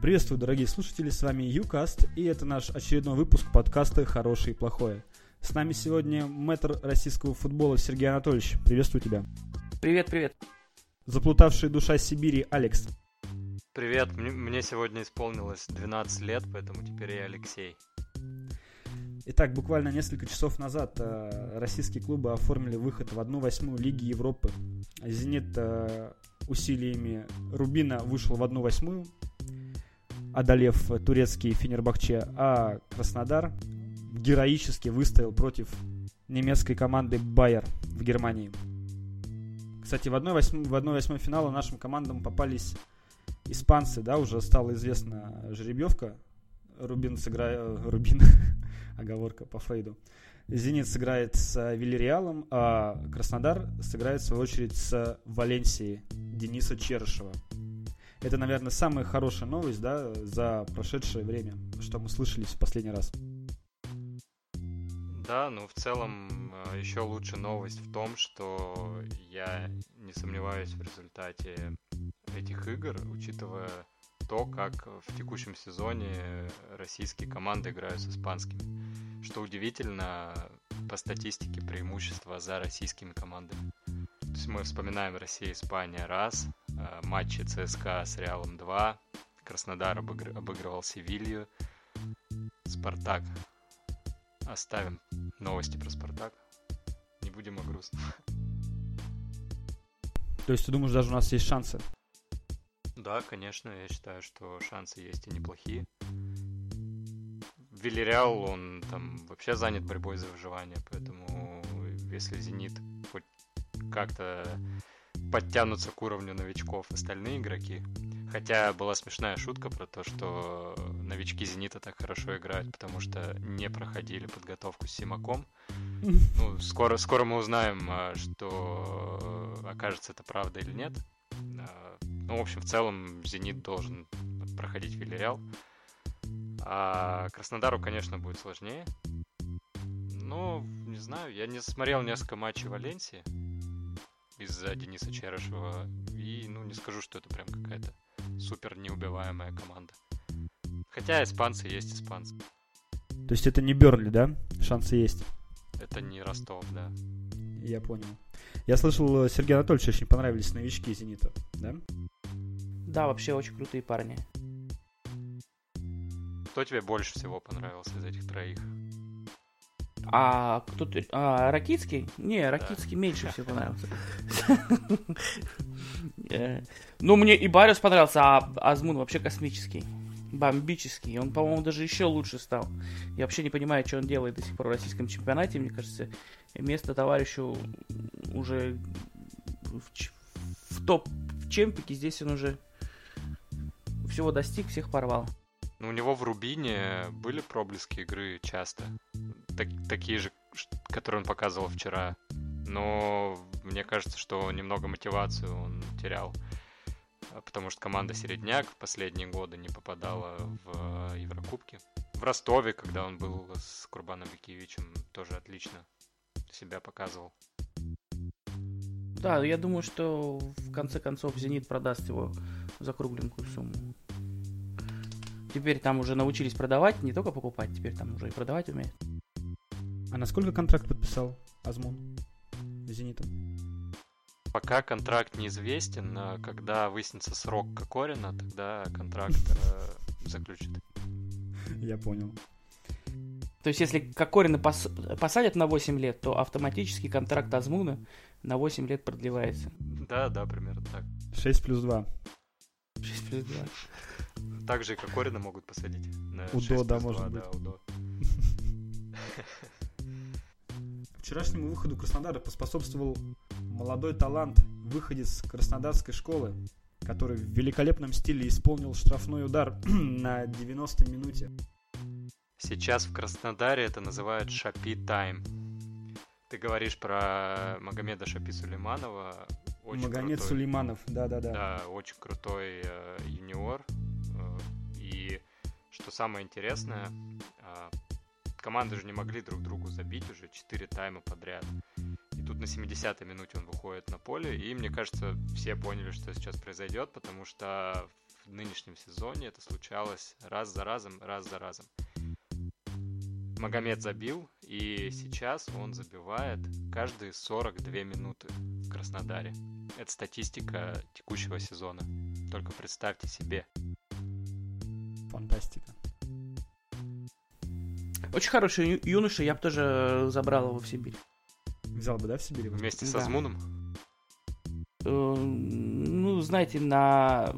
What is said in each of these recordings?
Приветствую, дорогие слушатели, с вами Юкаст, и это наш очередной выпуск подкаста «Хорошее и плохое». С нами сегодня мэтр российского футбола Сергей Анатольевич. Приветствую тебя. Привет, привет. Заплутавшая душа Сибири Алекс. Привет, мне сегодня исполнилось 12 лет, поэтому теперь я Алексей. Итак, буквально несколько часов назад э, российские клубы оформили выход в 1-8 Лиги Европы. «Зенит» э, усилиями Рубина вышел в 1-8, одолев турецкий Фенербахче, а Краснодар героически выстоял против немецкой команды Байер в Германии. Кстати, в 1-8 в 1 финала нашим командам попались испанцы, да, уже стала известна жеребьевка. Рубин сыграет... Рубин оговорка по Фрейду. Зенит сыграет с Вильяреалом, а Краснодар сыграет, в свою очередь, с Валенсией Дениса Черышева. Это, наверное, самая хорошая новость да, за прошедшее время, что мы слышали в последний раз. Да, ну в целом э, еще лучше новость в том, что я не сомневаюсь в результате этих игр, учитывая то, как в текущем сезоне российские команды играют с испанскими. Что удивительно, по статистике преимущество за российскими командами. Мы вспоминаем Россия, Испания раз, э, матчи ЦСКА с Реалом 2, Краснодар обыгр... обыгрывал Севилью, Спартак. Оставим новости про Спартак. Не будем о грустном. То есть ты думаешь, даже у нас есть шансы? Да, конечно, я считаю, что шансы есть и неплохие. Вильяреал, он там вообще занят борьбой за выживание, поэтому если Зенит хоть как-то подтянутся к уровню новичков остальные игроки. Хотя была смешная шутка про то, что новички Зенита так хорошо играют, потому что не проходили подготовку с Симаком. Ну, скоро, скоро мы узнаем, а, что окажется это правда или нет. А, ну, в общем, в целом Зенит должен проходить Вильяреал. А Краснодару, конечно, будет сложнее. Но, не знаю, я не смотрел несколько матчей Валенсии из-за Дениса Черышева. И, ну, не скажу, что это прям какая-то супер неубиваемая команда. Хотя испанцы есть испанцы. То есть это не Берли, да? Шансы есть? Это не Ростов, да. Я понял. Я слышал, Сергею Анатольевичу очень понравились новички Зенита, да? Да, вообще очень крутые парни. Кто тебе больше всего понравился из этих троих? А кто ты? А, Ракицкий? Не, Ракицкий да. меньше всего понравился. Э, ну, мне и Бариус понравился, а Азмун вообще космический. Бомбический. Он, по-моему, даже еще лучше стал. Я вообще не понимаю, что он делает до сих пор в российском чемпионате. Мне кажется, место товарищу уже в топ-чемпике здесь он уже всего достиг, всех порвал. Ну, у него в Рубине были проблески игры часто. Так, такие же, которые он показывал вчера. Но мне кажется, что немного мотивацию он терял. Потому что команда Середняк в последние годы не попадала в Еврокубки. В Ростове, когда он был с Курбаном Бекевичем, тоже отлично себя показывал. Да, я думаю, что в конце концов Зенит продаст его за кругленькую сумму. Теперь там уже научились продавать, не только покупать, теперь там уже и продавать умеют. А насколько контракт подписал Азмун с Зенитом? Пока контракт неизвестен, а когда выяснится срок Кокорина, тогда контракт э, заключит. Я понял. То есть, если Кокорина пос посадят на 8 лет, то автоматически контракт Азмуна на 8 лет продлевается. Да, да, примерно так. 6 плюс 2. 6 плюс 2. Так же и Кокорина могут посадить. На Удо, да, может 2, быть. Да, Удо. Вчерашнему выходу Краснодара поспособствовал молодой талант, выходец краснодарской школы, который в великолепном стиле исполнил штрафной удар на 90-й минуте. Сейчас в Краснодаре это называют Шапи Тайм. Ты говоришь про Магомеда Шапи Сулейманова. Очень Магомед крутой, Сулейманов, да-да-да. Да, очень крутой э, юниор. Э, и что самое интересное, э, команды же не могли друг другу забить уже 4 тайма подряд. И тут на 70-й минуте он выходит на поле, и мне кажется, все поняли, что сейчас произойдет, потому что в нынешнем сезоне это случалось раз за разом, раз за разом. Магомед забил, и сейчас он забивает каждые 42 минуты в Краснодаре. Это статистика текущего сезона. Только представьте себе. Фантастика. Очень хороший юноша, я бы тоже забрал его в Сибирь. Взял бы, да, в Сибири? Вместе с Да. Азмуном. Э, Ну, знаете, на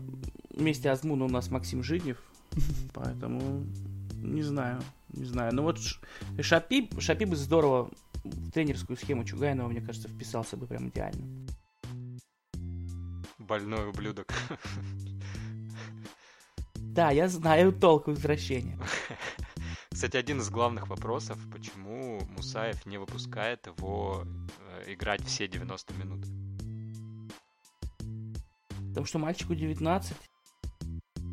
месте Азмуна у нас Максим Жиднев, поэтому не знаю, не знаю. Ну вот Шапи, Шапи бы здорово в тренерскую схему Чугайнова, мне кажется, вписался бы прям идеально. Больной ублюдок. Да, я знаю толк возвращения. Кстати, один из главных вопросов, почему Мусаев не выпускает его э, играть все 90 минут. Потому что мальчику 19.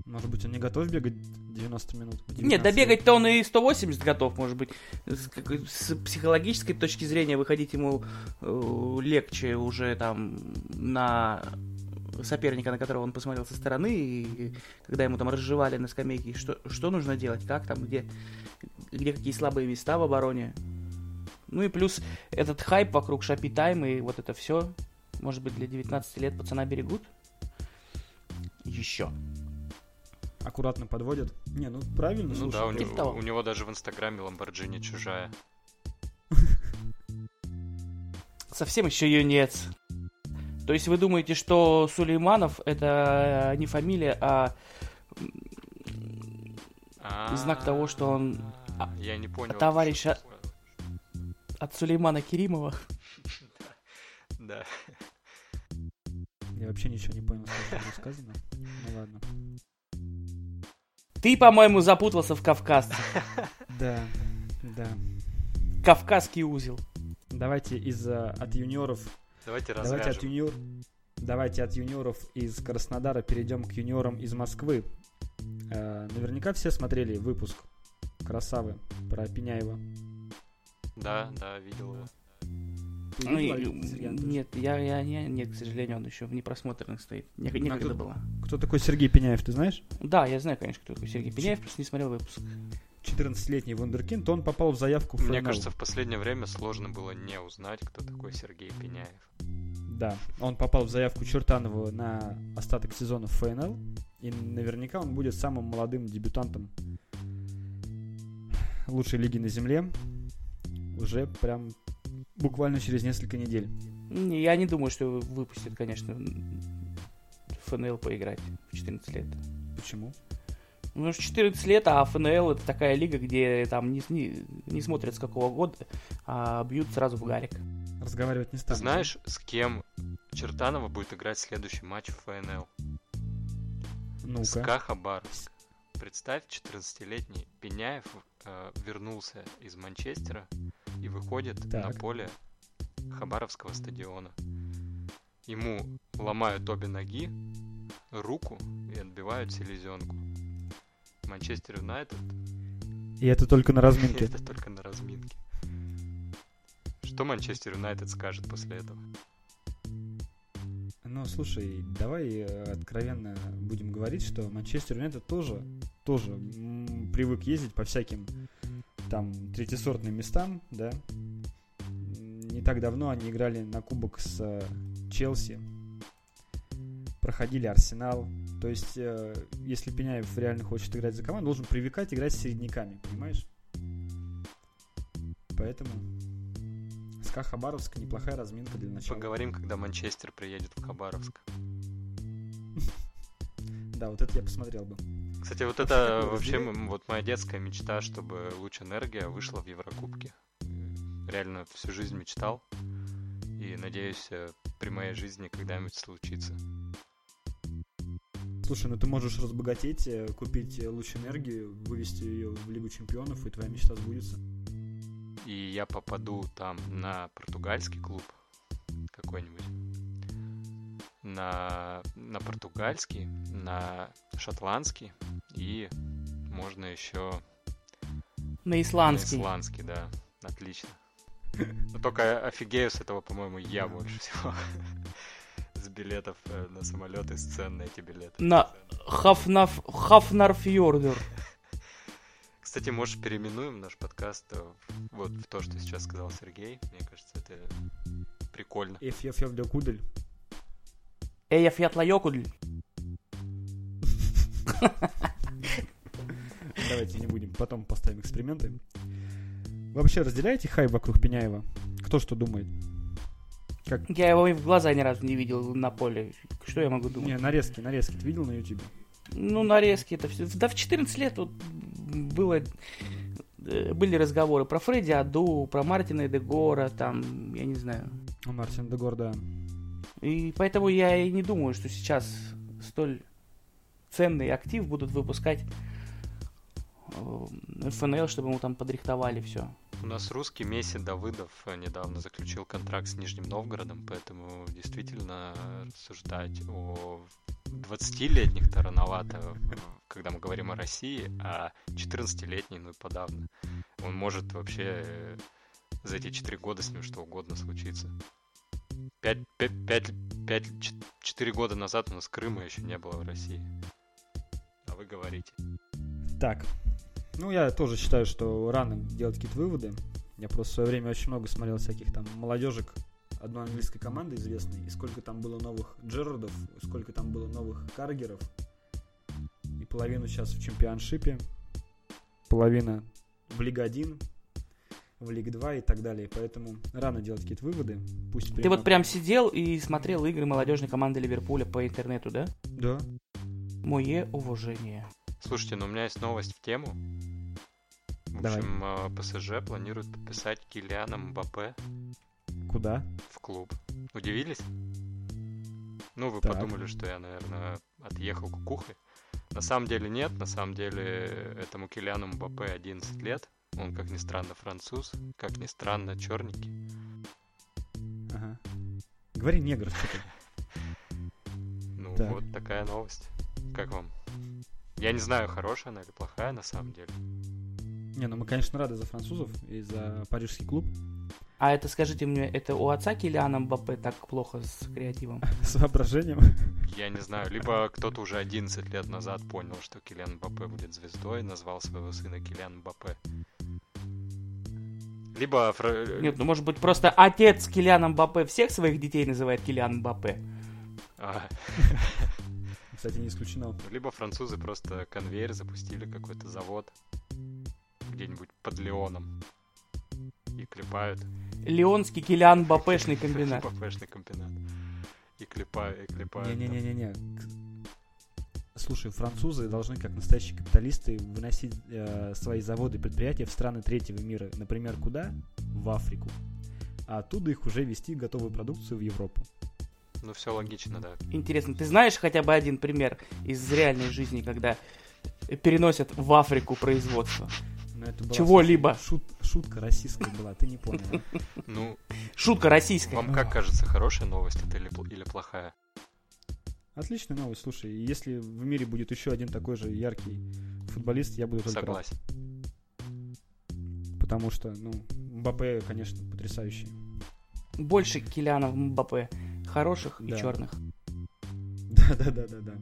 Может быть, он не готов бегать 90 минут? в 19 Нет, добегать-то он и 180 готов, может быть. С, с психологической точки зрения выходить ему э, легче уже там на соперника, на которого он посмотрел со стороны, и когда ему там разжевали на скамейке, что, что нужно делать, как там, где, где какие слабые места в обороне. Ну и плюс этот хайп вокруг Шапи Тайм и вот это все, может быть, для 19 лет пацана берегут? Еще. Аккуратно подводят. Не, ну правильно, Ну слушай. да, у типа него, того. у него даже в Инстаграме Ламборджини чужая. совсем еще юнец. То есть вы думаете, что Сулейманов это не фамилия, а Знак того, что он А, Я не понял. товарища- от Сулеймана Керимова? Да. Я вообще ничего не понял, что было сказано. Ну ладно. Ты, по-моему, запутался в Кавказ. Да, да. Кавказский узел. Давайте из а, от юниоров Давайте Давайте от, развяжем. юниор... Давайте от юниоров из Краснодара перейдем к юниорам из Москвы. Э, наверняка все смотрели выпуск Красавы про Пеняева. Да, да, видел его. Ты Ну, видел, нет, я, я, я- нет, к сожалению, он еще в непросмотренных стоит. Не- Некогда кто- было. Кто такой Сергей Пеняев, ты знаешь? Да, я знаю, конечно, кто такой Сергей Пеняев, просто не смотрел выпуск. 14-летний вундеркинд, он попал в заявку в Мне кажется, в последнее время сложно было не узнать, кто такой Сергей Пеняев. Да, он попал в заявку Чертанова на остаток сезона в ФНЛ. И наверняка он будет самым молодым дебютантом лучшей лиги на земле. Уже прям буквально через несколько недель. Не, Я не думаю, что выпустят, конечно, ФНЛ поиграть в 14 лет. Почему? Ну, что 14 лет, а ФНЛ это такая лига, где там не, не, не смотрят с какого года, а бьют сразу в гарик. Разговаривать не Ты стану. знаешь, с кем Чертанова будет играть следующий матч в ФНЛ? Ну-ка. СКА Хабаровск. Представь, 14-летний Пеняев э, вернулся из Манчестера и выходит на Так. поле Хабаровского стадиона. Ему ломают обе ноги, руку и отбивают селезенку. Манчестер Юнайтед И это только на разминке. это только на разминке. Что Манчестер Юнайтед скажет после этого? Ну, слушай, давай э, откровенно будем говорить, что Манчестер Юнайтед тоже, тоже привык ездить по всяким там третьесортным местам, да. Не так давно они играли на кубок с э, Челси, проходили Арсенал. То есть, э, если Пеняев реально хочет играть за команду, должен привыкать играть с середняками, понимаешь? Поэтому СКА Хабаровск неплохая разминка для начала. Поговорим, когда Манчестер приедет в Хабаровск. Да, вот это я посмотрел бы. Кстати, вот это вообще вот моя детская мечта, чтобы Луч Энергия вышла в Еврокубке. Реально всю жизнь мечтал. И надеюсь, э, при моей жизни когда-нибудь случится. Слушай, ну ты можешь разбогатеть, э, купить э, луч энергию, вывести ее в Лигу Чемпионов, и твоя мечта сбудется. И я попаду там на португальский клуб какой-нибудь. На, на португальский, на шотландский и можно еще На на исландский. исландский, да. Отлично. Но только офигею с этого, по-моему, я больше всего. С билетов э, на самолеты, с цен на эти билеты. На Хафнаф... Хафнарфьордер. Кстати, может, переименуем наш подкаст в- вот в то, что сейчас сказал Сергей. Мне кажется, это прикольно. Эф Кудель. Эя фьятла йокудль. Давайте не будем, потом поставим эксперименты. Вообще разделяете хайп вокруг Пеняева? Кто что думает? Как... Я его и в глаза ни разу не видел на поле. Что я могу думать? Не, нарезки, нарезки. Ты видел на ютубе? Ну, нарезки это все. Да в 14 лет вот было, э, были разговоры про Фредди Аду, про Мартина Эдегора, там, я не знаю. Ну, Мартин Дегор, да. И поэтому я и не думаю, что сейчас столь ценный актив будут выпускать э, ФНЛ, чтобы ему там подрихтовали все. У нас русский Месси Давыдов э, недавно заключил контракт с Нижним Новгородом, поэтому действительно рассуждать о 20-летних-то рановато, э, когда мы говорим о России, а 14-летний, ну и подавно. Он может вообще э, за эти 4 года с ним что угодно случиться. 5, 5, 5, 5, 4 года назад у нас Крыма еще не было в России. А вы говорите. Так. Ну, я тоже считаю, что рано делать какие-то выводы. Я просто в свое время очень много смотрел всяких там молодежек одной английской команды известной, и сколько там было новых Джерардов, сколько там было новых Каргеров, и половину сейчас в чемпионшипе, половина в Лига 1, в Лиге 2 и так далее. Поэтому рано делать какие-то выводы. Пусть Ты вот прям сидел и смотрел игры молодежной команды Ливерпуля по интернету, да? Да. Мое уважение. Слушайте, ну у меня есть новость в тему. В общем, э, ПСЖ планирует подписать Килиана Мбаппе Куда? в клуб. Удивились? Ну, вы Так. подумали, что я, наверное, отъехал кукухой. На самом деле нет, на самом деле этому Килиану Мбаппе 11 лет. Он, как ни странно, француз, как ни странно, черненький. Ага. Говори негр, что. Ну, Так. вот такая новость. Как вам? Я не знаю, хорошая она или плохая на самом деле. Не, ну мы, конечно, рады за французов и за парижский клуб А это, скажите мне, это у отца Килиана Мбаппе так плохо с креативом? с воображением. Я не знаю, либо кто-то уже 11 лет назад понял, что Килиан Мбаппе будет звездой, назвал своего сына Килиан Мбаппе. Либо... Нет, ну может быть просто отец Килиана Мбаппе всех своих детей называет Килиан Мбаппе. а, Кстати, не исключено. либо французы просто конвейер запустили, какой-то завод где-нибудь под Леоном. И клепают Леонский Килиан Мбаппешный комбинат. ППшный комбинат. И клепают, и клепают. Не-не-не-не-не. Слушай, французы должны, как настоящие капиталисты, выносить э, свои заводы и предприятия в страны третьего мира. Например, куда? В Африку. А оттуда их уже вести готовую продукцию в Европу. Ну, все логично, да. Интересно, ты знаешь хотя бы один пример из реальной жизни, когда переносят в Африку производство? Это была, Чего-либо. шут- шутка российская была, ты не понял. Ну, Шутка российская. вам как кажется, хорошая новость это или, или плохая? Отличная новость, слушай. Если в мире будет еще один такой же яркий футболист, я буду только рад. Согласен. Потому что, ну, Мбаппе, конечно, потрясающий. Больше Килианов Мбаппе. Хороших и Да. черных. Да-да-да-да-да.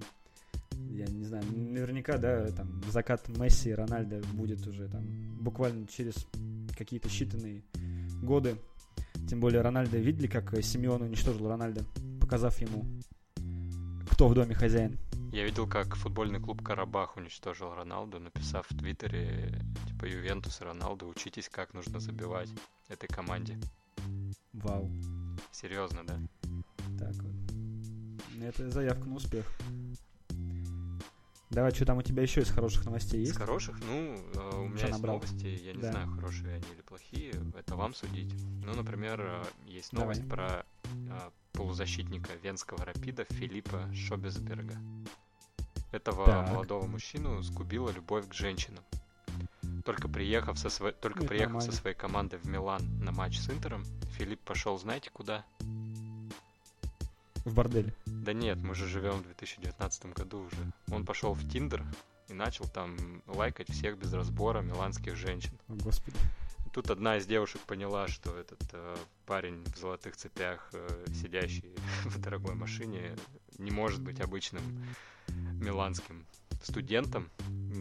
Я не знаю, наверняка, да, там, закат Месси и Рональда будет уже там буквально через какие-то считанные годы. Тем более Рональдо видели, как Симеон уничтожил Рональда, показав ему, кто в доме хозяин. Я видел, как футбольный клуб Карабах уничтожил Роналду, написав в Твиттере, типа, Ювентус и Роналду, учитесь, как нужно забивать этой команде. Вау. Серьезно, да? Так вот. Это заявка на успех. Давай, что там у тебя еще из хороших новостей Из есть? хороших, ну, э, у меня Что есть набрал? новости, я не Да. знаю, хорошие они или плохие, это вам судить. Ну, например, э, есть Давай. новость про э, полузащитника венского рапида Филиппа Шобесберга. Этого Так. молодого мужчину сгубила любовь к женщинам. Только приехав со, сво- Только Это приехав нормально. со своей командой в Милан на матч с Интером, Филипп пошел, знаете, куда? В бордель. Да нет, мы же живем в 2019 году уже. Он пошел в Тиндер и начал там лайкать всех без разбора миланских женщин. О, господи. тут одна из девушек поняла, что этот э, парень в золотых цепях, э, сидящий в дорогой машине, не может быть обычным миланским студентом.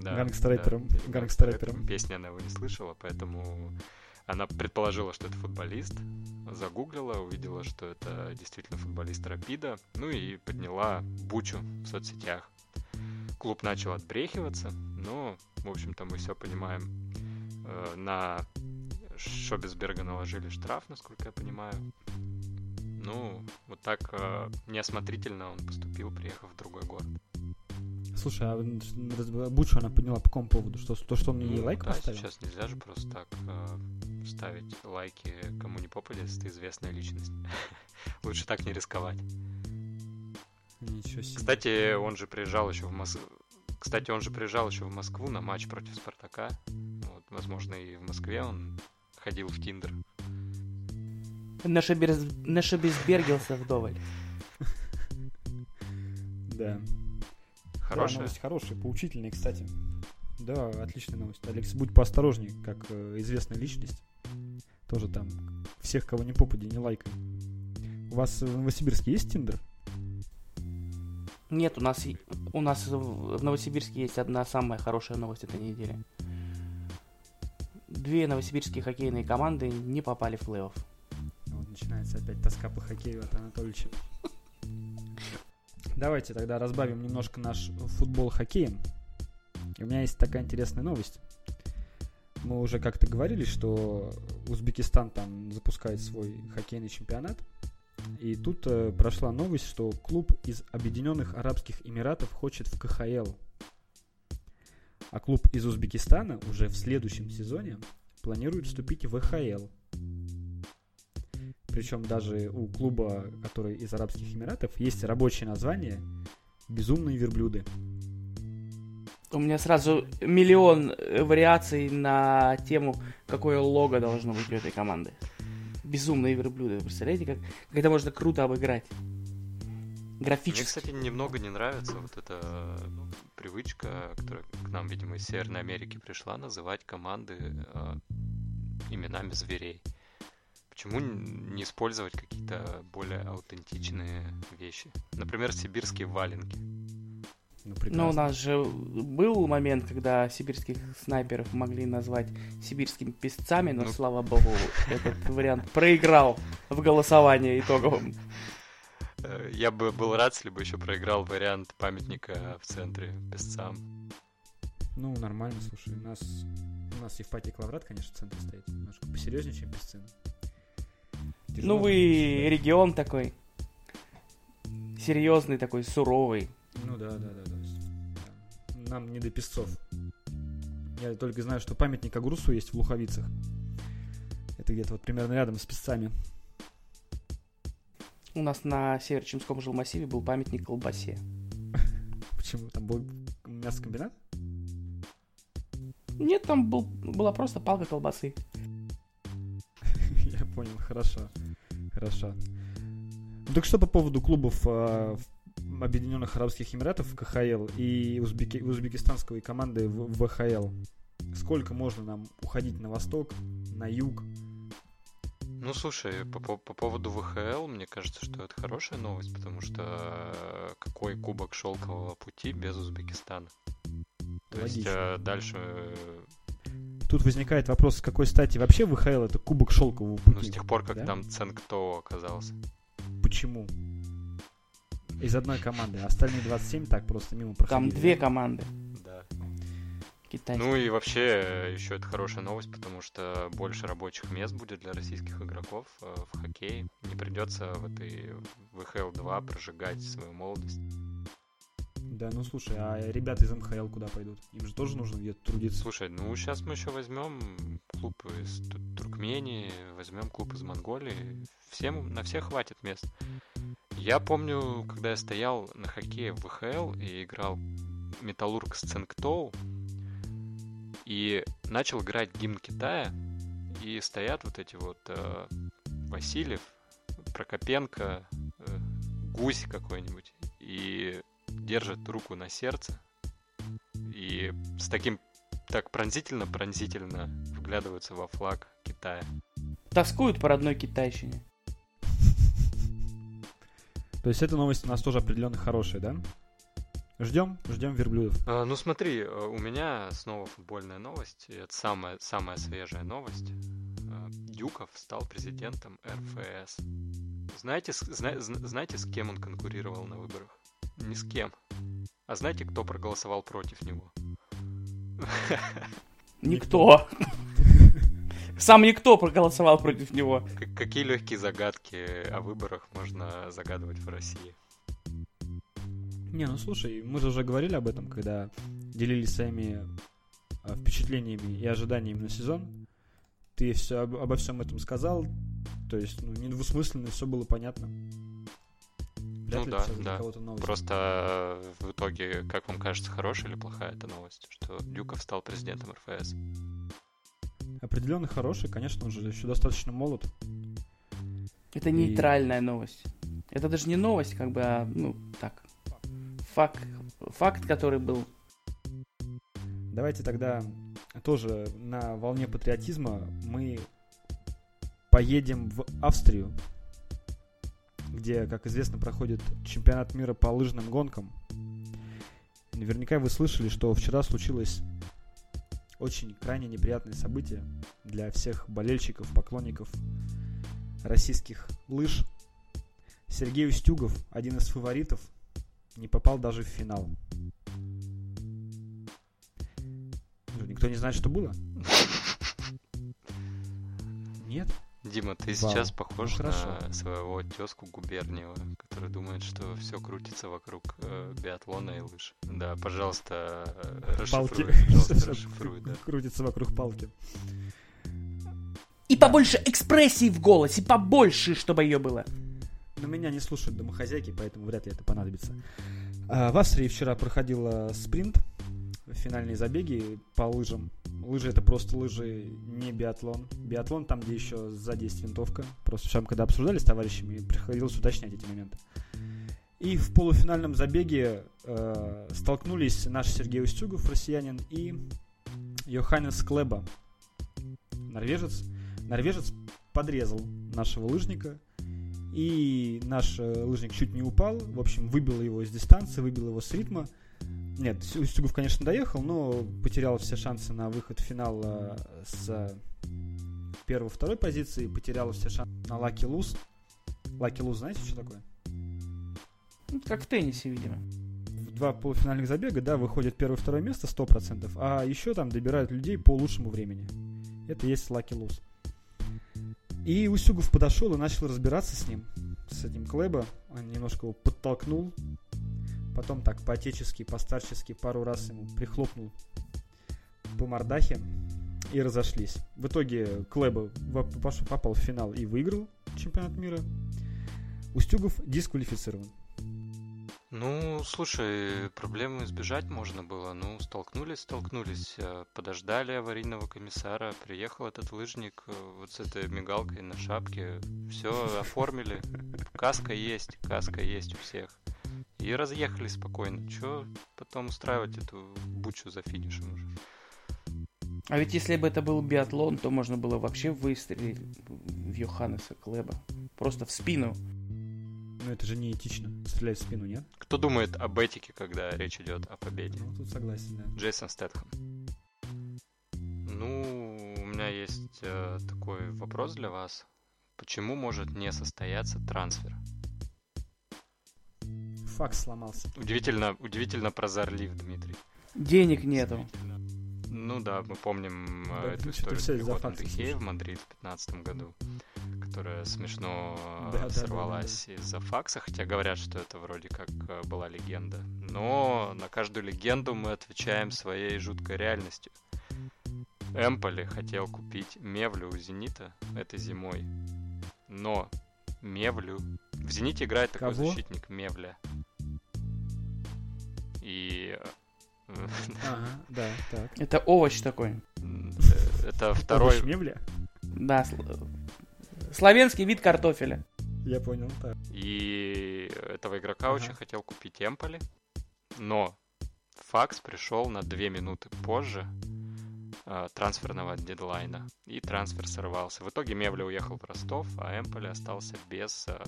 Да, гангстерэпером. Да, гангстерэпером. Песни она его не слышала, поэтому она предположила, что это футболист, загуглила, увидела, что это действительно футболист Рапида, ну и подняла бучу в соцсетях. Клуб начал отбрехиваться, но, в общем-то, мы все понимаем. Э, на Шобисберга наложили штраф, насколько я понимаю. Ну, вот так э, неосмотрительно он поступил, приехав в другой город. Слушай, а Бучу она подняла по какому поводу? Что, то, что он мне ну, лайк да, поставил? сейчас нельзя же просто так э, ставить лайки кому не попадется, ты известная личность. Лучше так не рисковать. Ничего себе. Кстати, он же приезжал еще в Москву. Кстати, он же приезжал еще в Москву на матч против Спартака. Вот, возможно, и в Москве он ходил в Тиндер. Нашебезбергился вдоволь. Да. Хорошая? Да, новость хорошая, поучительная, кстати. Да, отличная новость. Алекс, будь поосторожней, как э, известная личность. Тоже там всех, кого не попади, не лайкай. У вас в Новосибирске есть Тиндер? Нет, у нас, у нас в Новосибирске есть одна самая хорошая новость этой недели. Две новосибирские хоккейные команды не попали в плей-офф. Вот начинается опять тоска по хоккею от Анатольевича. Давайте тогда разбавим немножко наш футбол хоккеем. У меня есть такая интересная новость. Мы уже как-то говорили, что Узбекистан там запускает свой хоккейный чемпионат. И тут э, прошла новость, что клуб из Объединенных Арабских Эмиратов хочет в КХЛ. А клуб из Узбекистана уже в следующем сезоне планирует вступить в ВХЛ. Причем даже у клуба, который из Арабских Эмиратов, есть рабочее название «Безумные верблюды». У меня сразу миллион э, вариаций на тему, какое лого должно быть у этой команды. Безумные верблюды. Представляете, как, как это можно круто обыграть? Графически. Мне, кстати, немного не нравится вот эта ну, привычка, которая к нам, видимо, из Северной Америки пришла, называть команды э, именами зверей. Почему не использовать какие-то более аутентичные вещи? Например, сибирские валенки. Ну, Но у нас же был момент, когда сибирских снайперов могли назвать сибирскими песцами, но, ну... слава богу, этот вариант проиграл в голосовании итоговом. Э, я бы был рад, если бы еще проиграл вариант памятника в центре песцам. Ну, нормально, слушай. У нас, у нас Евпатий Клаврат, конечно, в центре стоит. Немножко посерьезнее, чем песцы. Ну, вы регион такой. Серьезный такой, суровый. Ну да, да, да, да. Нам не до песцов. Я только знаю, что памятник Агрусу есть в Луховицах. Это где-то вот примерно рядом с песцами. У нас на Северо-Чемском жилмассиве был памятник колбасе. Почему? Там был мясокомбинат? Нет, там был, была просто палка колбасы. Я понял, хорошо. Хорошо. Ну так что по поводу клубов э, Объединенных Арабских Эмиратов в КХЛ и узбеки, узбекистанской команды в, ВХЛ? Сколько можно нам уходить на восток, на юг? Ну, слушай, по, по, по поводу ВХЛ, мне кажется, что это хорошая новость, потому что э, какой кубок шелкового пути без Узбекистана? То Логично. есть э, дальше Тут возникает вопрос, с какой стати вообще ВХЛ это кубок шелкового пути. Ну, с тех пор, как да? там Ценкто оказался. Почему? Из одной команды. Остальные 27 так просто мимо проходили. Там две команды. Да. Китайские. Ну и вообще, еще это хорошая новость, потому что больше рабочих мест будет для российских игроков э, в хоккее. Не придется в этой ВХЛ-2 прожигать свою молодость. Да, ну слушай, а ребята из МХЛ куда пойдут? Им же тоже нужно где-то трудиться. Слушай, ну сейчас мы еще возьмем клуб из Туркмении, возьмем клуб из Монголии. Всем, на всех хватит мест. Я помню, когда я стоял на хоккее в ВХЛ и играл Металлург с Цинктоу, и начал играть гимн Китая, и стоят вот эти вот э, Васильев, Прокопенко, э, Гусь какой-нибудь, и держит руку на сердце и с таким так пронзительно-пронзительно вглядываются во флаг Китая. Тоскуют по родной китайщине. То есть эта новость у нас тоже определенно хорошая, да? Ждем, ждем верблюдов. А, ну смотри, э, у меня снова футбольная новость. и Это самая, самая свежая новость. А, Дюков стал президентом РФС. Знаете, с- зна- зна- знаете, с кем он конкурировал на выборах? Ни с кем. А знаете, кто проголосовал против него? Никто. Сам никто проголосовал против него. Какие легкие загадки о выборах можно загадывать в России? Не, ну слушай, мы же уже говорили об этом, когда делились своими а, впечатлениями и ожиданиями на сезон. Ты все обо всем этом сказал, то есть, ну, недвусмысленно, все было понятно. Вряд Ну ли да, да. Просто э, в итоге, как вам кажется, хорошая или плохая эта новость, что Дюков стал президентом РФС? Определенно хороший, конечно, он же еще достаточно молод. Это И- нейтральная новость. Это даже не новость, как бы, а, ну, так. Факт, факт, который был. Давайте тогда тоже на волне патриотизма мы поедем в Австрию, где, как известно, проходит чемпионат мира по лыжным гонкам. Наверняка вы слышали, что вчера случилось очень крайне неприятное событие для всех болельщиков, поклонников российских лыж. Сергей Устюгов, один из фаворитов, не попал даже в финал. Никто не знает, что было? Нет? Дима, ты Вау. сейчас похож Ну, хорошо. на своего тезку Губерниева, который думает, что все крутится вокруг э, биатлона и лыж. Да, пожалуйста, э, Палки. расшифруй, пожалуйста, расшифруй, да. Крутится вокруг палки. И побольше экспрессии в голосе, побольше, чтобы ее было. Но меня не слушают домохозяйки, поэтому вряд ли это понадобится. А, в Австрии вчера проходил э, спринт, финальные забеги по лыжам. Лыжи это просто лыжи, не биатлон. Биатлон там, где еще сзади есть винтовка. Просто мы когда обсуждали с товарищами, приходилось уточнять эти моменты. И в полуфинальном забеге э, столкнулись наш Сергей Устюгов, россиянин, и Йоханнес Клеба, норвежец. Норвежец подрезал нашего лыжника, и наш э, лыжник чуть не упал. В общем, выбил его из дистанции, выбил его с ритма. Нет, Устюгов, конечно, доехал, но потерял все шансы на выход в финал э, с первой-второй позиции, потерял все шансы на Лаки Луз. Лаки Луз, знаете, что такое? Ну, Как в теннисе, видимо. В два полуфинальных забега, да, выходит первое-второе место 100%, а еще там добирают людей по лучшему времени. Это есть Лаки Луз. И Устюгов подошел и начал разбираться с ним, с этим Клэба. Он немножко его подтолкнул. Потом так по-отечески, по-старчески пару раз ему прихлопнул по мордахе и разошлись. В итоге Клэба попал в финал и выиграл чемпионат мира. Устюгов дисквалифицирован. Ну, слушай, проблемы избежать можно было. Ну, столкнулись, столкнулись, э, подождали аварийного комиссара, приехал этот лыжник э, вот с этой мигалкой на шапке, все оформили, каска есть, каска есть у всех. И разъехались спокойно. Че потом устраивать эту бучу за финишем уже? А ведь если бы это был биатлон, то можно было вообще выстрелить в Йоханнеса Клеба. Просто в спину. Но это же неэтично. Стрелять в спину, нет? Кто думает об этике, когда речь идет о победе? Ну, тут согласен, да. Джейсон Стэтхэм. Ну, у меня есть э, такой вопрос для вас. Почему может не состояться трансфер? Факс сломался. Удивительно, удивительно прозорлив, Дмитрий. Денег нету. Ну да, мы помним э, Да, эту ты что-то историю с факса Де Хеа в. Мадрид в 2015 году, которая смешно э, Да, да, да, сорвалась из-за факса, хотя говорят, что это вроде как э, была легенда. Но на каждую легенду мы отвечаем своей жуткой реальностью. Эмполи хотел купить Мевлю у Зенита этой зимой, но Мевлю... В Зените играет такой Кого? защитник Мевля. И... э, Ага, да, так. Это овощ такой. э, Это второй... Овощ мебля? Да, сл- славянский вид картофеля. Я понял, так. И этого игрока Ага. очень хотел купить Эмполи, но факс пришел на две минуты позже, э, трансферного дедлайна. И трансфер сорвался. В итоге Мевля уехал в Ростов, а Эмполи остался без э,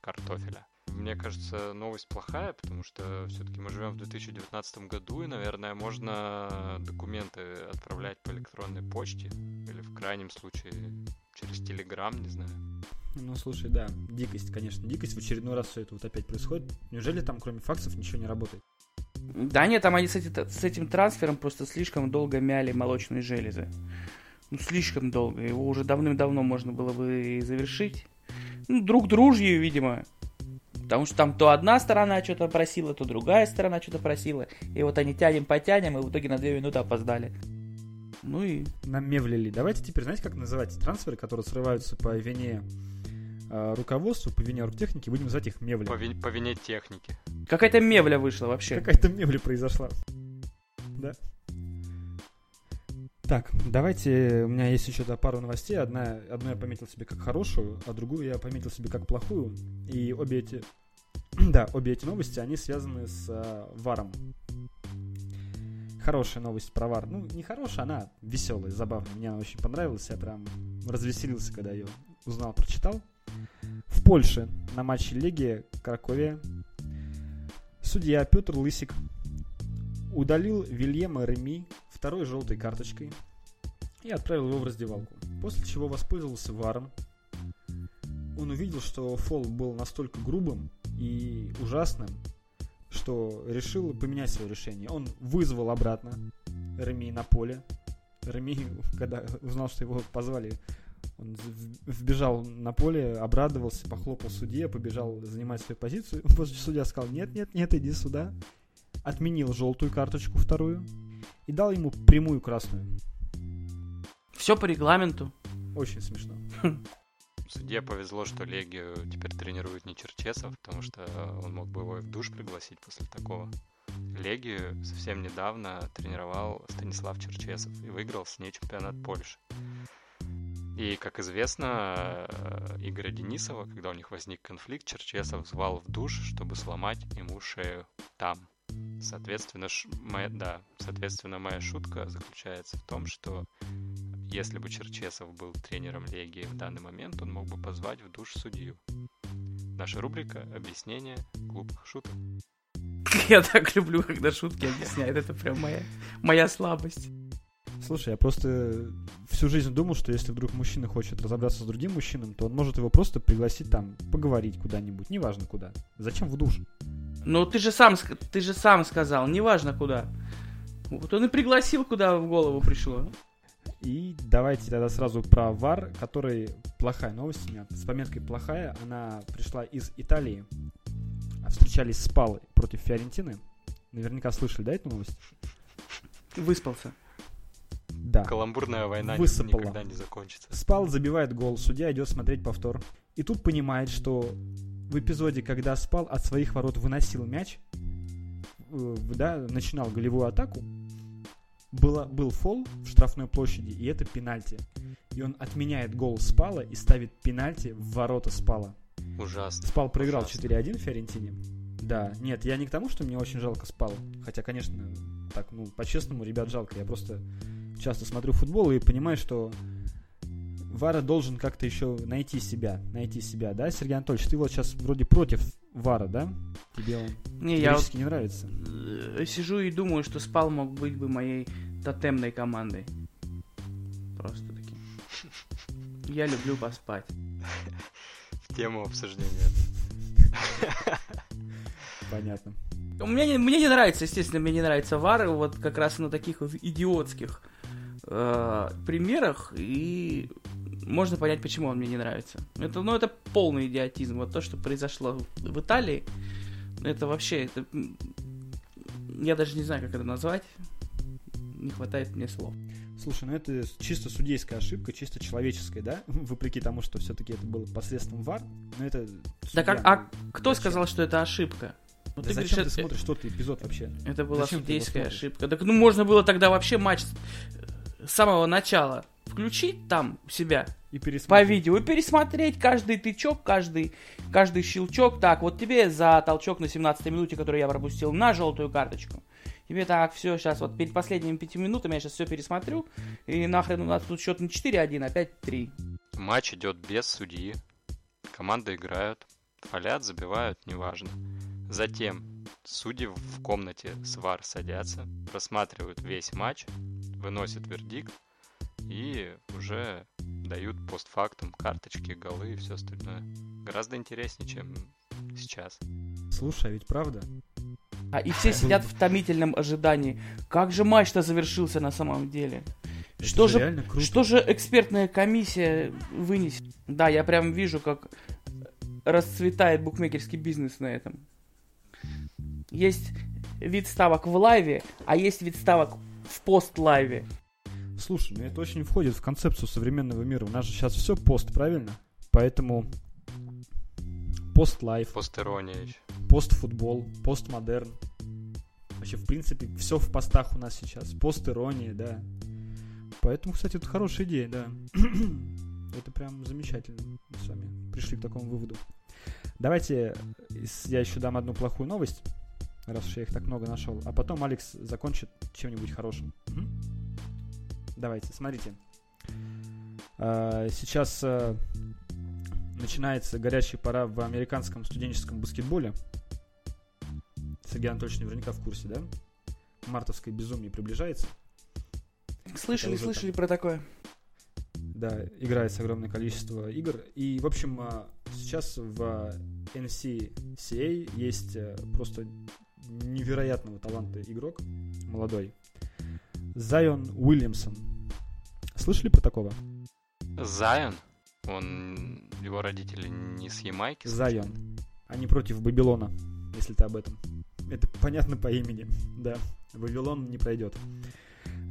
картофеля. Мне кажется, новость плохая, потому что все-таки мы живем в 2019 году, и, наверное, можно документы отправлять по электронной почте или в крайнем случае через Телеграм, не знаю. Ну, слушай, да, дикость, конечно, дикость. В очередной раз все это вот опять происходит. Неужели там, кроме факсов, ничего не работает? Да нет, там они с, эти- с этим трансфером просто слишком долго мяли молочные железы. Ну, слишком долго. Его уже давным-давно можно было бы и завершить. Ну, друг дружью, видимо. Потому что там то одна сторона что-то просила, то другая сторона что-то просила. И вот они тянем-потянем, и в итоге на две минуты опоздали. Ну и... Намевлили. Давайте теперь, знаете, как называть трансферы, которые срываются по вине э, руководству, по вине оргтехники, будем называть их мевли. По, ви- по вине техники. Какая-то мевля вышла вообще. Какая-то мевля произошла. Да. Так, давайте, у меня есть еще да, пару новостей. Одна, одну я пометил себе как хорошую, а другую я пометил себе как плохую. И обе эти, да, обе эти новости, они связаны с а, варом. Хорошая новость про вар. Ну, не хорошая, она веселая, забавная. Мне она очень понравилась. Я прям развеселился, когда ее узнал, прочитал. В Польше на матче Легия Краковия судья Петр Лысик удалил Вильяма Реми второй желтой карточкой и отправил его в раздевалку. После чего воспользовался варом. Он увидел, что фол был настолько грубым и ужасным, что решил поменять свое решение. Он вызвал обратно Реми на поле. Реми, когда узнал, что его позвали, он вбежал на поле, обрадовался, похлопал судье, побежал занимать свою позицию. После судья сказал, нет, нет, нет, иди сюда. Отменил желтую карточку вторую и дал ему прямую красную. Все по регламенту. Очень смешно. Судье повезло, что Легию теперь тренирует не Черчесов, потому что он мог бы его и в душ пригласить после такого. Легию совсем недавно тренировал Станислав Черчесов и выиграл с ней чемпионат Польши. И, как известно, э, Игоря Денисова, когда у них возник конфликт, Черчесов звал в душ, чтобы сломать ему шею там. Соответственно, ш- моя, да, соответственно, моя шутка заключается в том, что если бы Черчесов был тренером Легии в данный момент, он мог бы позвать в душ судью. Наша рубрика «Объяснение глупых шуток». Я так люблю, когда шутки объясняют. Это прям моя, моя слабость. Слушай, я просто всю жизнь думал, что если вдруг мужчина хочет разобраться с другим мужчином, то он может его просто пригласить там поговорить куда-нибудь, неважно куда. Зачем в душ? Ну, ты же сам, ты же сам сказал, неважно куда. Вот он и пригласил, куда в голову пришло. И давайте тогда сразу про ВАР, который плохая новость у меня. С пометкой плохая, она пришла из Италии. Встречались с Палой против Фиорентины. Наверняка слышали, да, эту новость? Выспался. Да. Каламбурная война Высыпала. никогда не закончится. Спал, забивает гол, судья идет смотреть повтор. И тут понимает, что в эпизоде, когда Спал от своих ворот выносил мяч, э, да, начинал голевую атаку, было, был фол в штрафной площади, и это пенальти. И он отменяет гол Спала и ставит пенальти в ворота Спала. Ужасно. Спал проиграл Ужасно. 4-1 в Фиорентине. Да, нет, я не к тому, что мне очень жалко Спал. Хотя, конечно, так, ну, по-честному, ребят, жалко. Я просто часто смотрю футбол и понимаю, что Вара должен как-то еще найти себя. Найти себя, да, Сергей Анатольевич? Ты вот сейчас вроде против Вара, да? Тебе он Не, я вот, не нравится. э, сижу и думаю, что Спал мог быть бы моей тотемной командой. Просто таки. Я люблю поспать. В тему обсуждения. Понятно. Мне не, мне не нравится, естественно, мне не нравится вар, вот как раз на таких вот идиотских э, примерах, и можно понять, почему он мне не нравится. Это, ну, это полный идиотизм. Вот то, что произошло в Италии, это вообще, это, я даже не знаю, как это назвать. Не хватает мне слов. Слушай, ну это чисто судейская ошибка, чисто человеческая, да? Вопреки тому, что все-таки это было посредством ВАР, но это... Да как, а кто зачем? сказал, что это ошибка? Ну, Да ты зачем говоришь, ты это- смотришь тот эпизод вообще? Это была Зачем судейская ошибка. Так ну можно было тогда вообще матч с самого начала включить там у себя И по пересмотреть. видео и пересмотреть каждый тычок, каждый, каждый щелчок. Так, вот тебе за толчок на 17 минуте, который я пропустил, на желтую карточку. Тебе так, все, сейчас вот перед последними пяти минутами я сейчас все пересмотрю, и нахрен у нас тут счет не 4-1, а 5-3. Матч идет без судьи. Команды играют, фалят, забивают, неважно. Затем судьи в комнате свар садятся, просматривают весь матч, выносят вердикт и уже дают постфактум карточки, голы и все остальное. Гораздо интереснее, чем сейчас. Слушай, а ведь правда? А и все сидят в томительном ожидании. Как же матч-то завершился на самом деле? Это Что же, реально круто. что же экспертная комиссия вынесет? Да, я прям вижу, как расцветает букмекерский бизнес на этом. Есть вид ставок в лайве, а есть вид ставок в пост-лайве. Слушай, ну это очень входит в концепцию современного мира. У нас же сейчас все пост, правильно? Поэтому пост-лайф, Постерония еще. пост-футбол, пост-модерн. Вообще, в принципе, все в постах у нас сейчас. Пост-ирония, да. Поэтому, кстати, это хорошая идея, да. это прям замечательно. Мы с вами пришли к такому выводу. Давайте с- я еще дам одну плохую новость, раз уж я их так много нашел. А потом Алекс закончит чем-нибудь хорошим. Мгм? Давайте, смотрите. А, Сейчас а, начинается горячая пора в американском студенческом баскетболе. Сергей Анатольевич наверняка в курсе, да? Мартовское безумие приближается. Слышали, слышали про такое? Да, играется огромное количество игр. И, в общем, а, сейчас в NCCA есть э, просто невероятного таланта игрок, молодой. Зайон Уильямсон. Слышали про такого? Зайон, он, его родители не с Ямайки? Зайон. Они против Бабилона, если ты об этом. Это понятно по имени. Да, Вавилон не пройдет.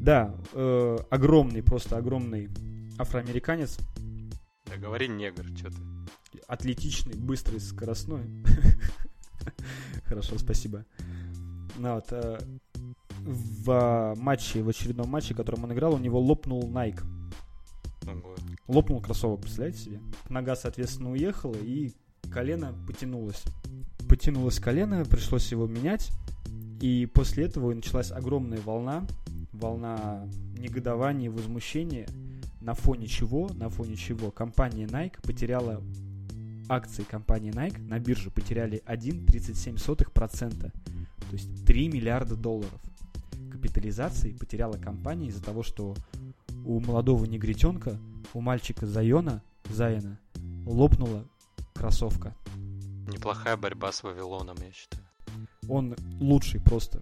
Да, э, огромный, просто огромный афроамериканец. Да говори негр, что ты. атлетичный, быстрый, скоростной. Хорошо, спасибо. Ну вот, э, в матче, в очередном матче, в котором он играл, у него лопнул Nike. Ого. Лопнул кроссовок, представляете себе? Нога, соответственно, уехала, и колено потянулось. Потянулось колено, пришлось его менять. И после этого началась огромная волна, волна негодования, возмущения, на фоне чего, на фоне чего компания Nike потеряла акции компании Nike на бирже потеряли 1,37%. То есть 3 миллиарда долларов капитализации потеряла компания из-за того, что у молодого негритенка, у мальчика Зайона, Зайона, лопнула кроссовка. Неплохая борьба с Вавилоном, я считаю. Он лучший просто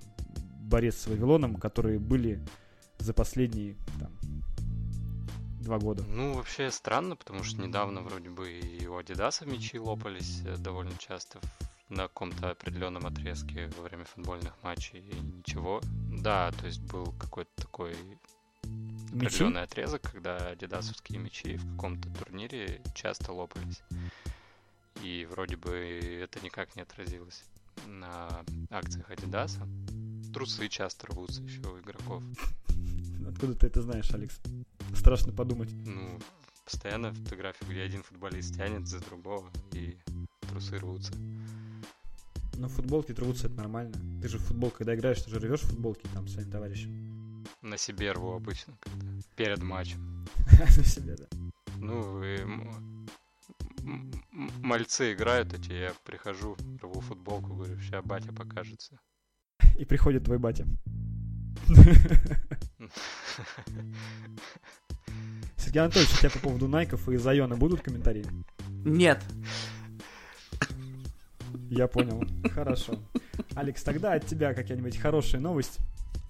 борец с Вавилоном, которые были за последние там, два года. Ну, вообще странно, потому что недавно вроде бы и у Адидаса мячи лопались э, довольно часто в- на каком-то определенном отрезке во время футбольных матчей и ничего. Да, то есть был какой-то такой Мячи? определенный отрезок, когда адидасовские мячи в каком-то турнире часто лопались. И вроде бы это никак не отразилось на акциях Адидаса. Трусы часто рвутся еще у игроков. Откуда ты это знаешь, Алекс? Страшно подумать. Ну, постоянно фотографии, где один футболист тянет за другого, и трусы рвутся. Но футболки рвутся, это нормально. Ты же в футбол, когда играешь, ты же рвешь футболки там своим товарищам. На себе рву обычно, когда перед матчем. На себе, да. Ну, и мальцы играют эти, я прихожу, рву футболку, говорю, сейчас батя покажется. И приходит твой батя. Сергей Анатольевич, у тебя по поводу Найков и Зайона будут комментарии? Нет. Я понял. Хорошо. Алекс, тогда от тебя какая-нибудь хорошая новость.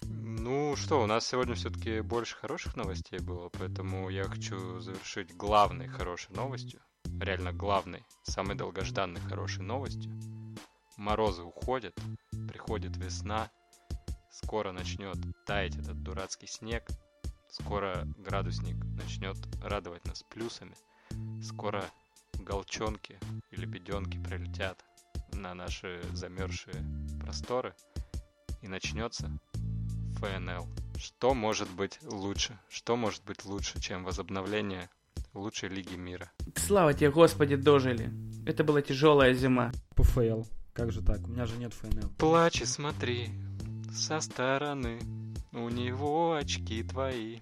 Ну что, у нас сегодня все-таки больше хороших новостей было, поэтому я хочу завершить главной хорошей новостью. Реально главной, самой долгожданной хорошей новостью. Морозы уходят, приходит весна, скоро начнет таять этот дурацкий снег, скоро градусник начнет радовать нас плюсами, скоро голчонки и лебеденки прилетят на наши замерзшие просторы, и начнется ФНЛ. Что может быть лучше? Что может быть лучше, чем возобновление лучшей лиги мира? Слава тебе, Господи, дожили. Это была тяжелая зима. ПФЛ. Как же так? У меня же нет ФНЛ. Плачь и смотри, Со стороны у него очки твои.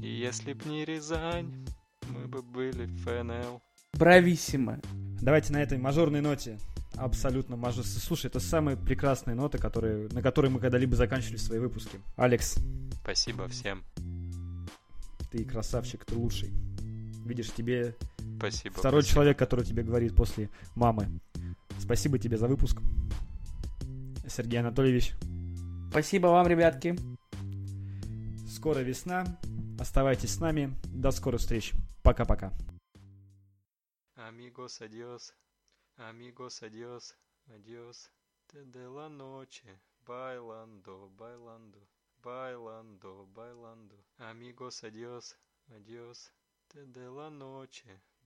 И если б не Рязань, мы бы были в ФНЛ. Брависсимо. Давайте на этой мажорной ноте абсолютно мажор. Слушай, это самые прекрасные ноты, которые, на которые мы когда-либо заканчивали свои выпуски. Алекс, Спасибо всем. ты красавчик, ты лучший. Видишь, тебе Спасибо. второй спасибо. человек, который тебе говорит после мамы. Спасибо тебе за выпуск. Сергей Анатольевич, Спасибо вам, ребятки. скоро весна. Оставайтесь с нами. До скорых встреч. Пока-пока. Amigos, adiós. Amigos, adiós. Adiós. Te de la noche. Bailando, bailando. Bailando, bailando. Amigos, adiós. Adiós. Te de la noche.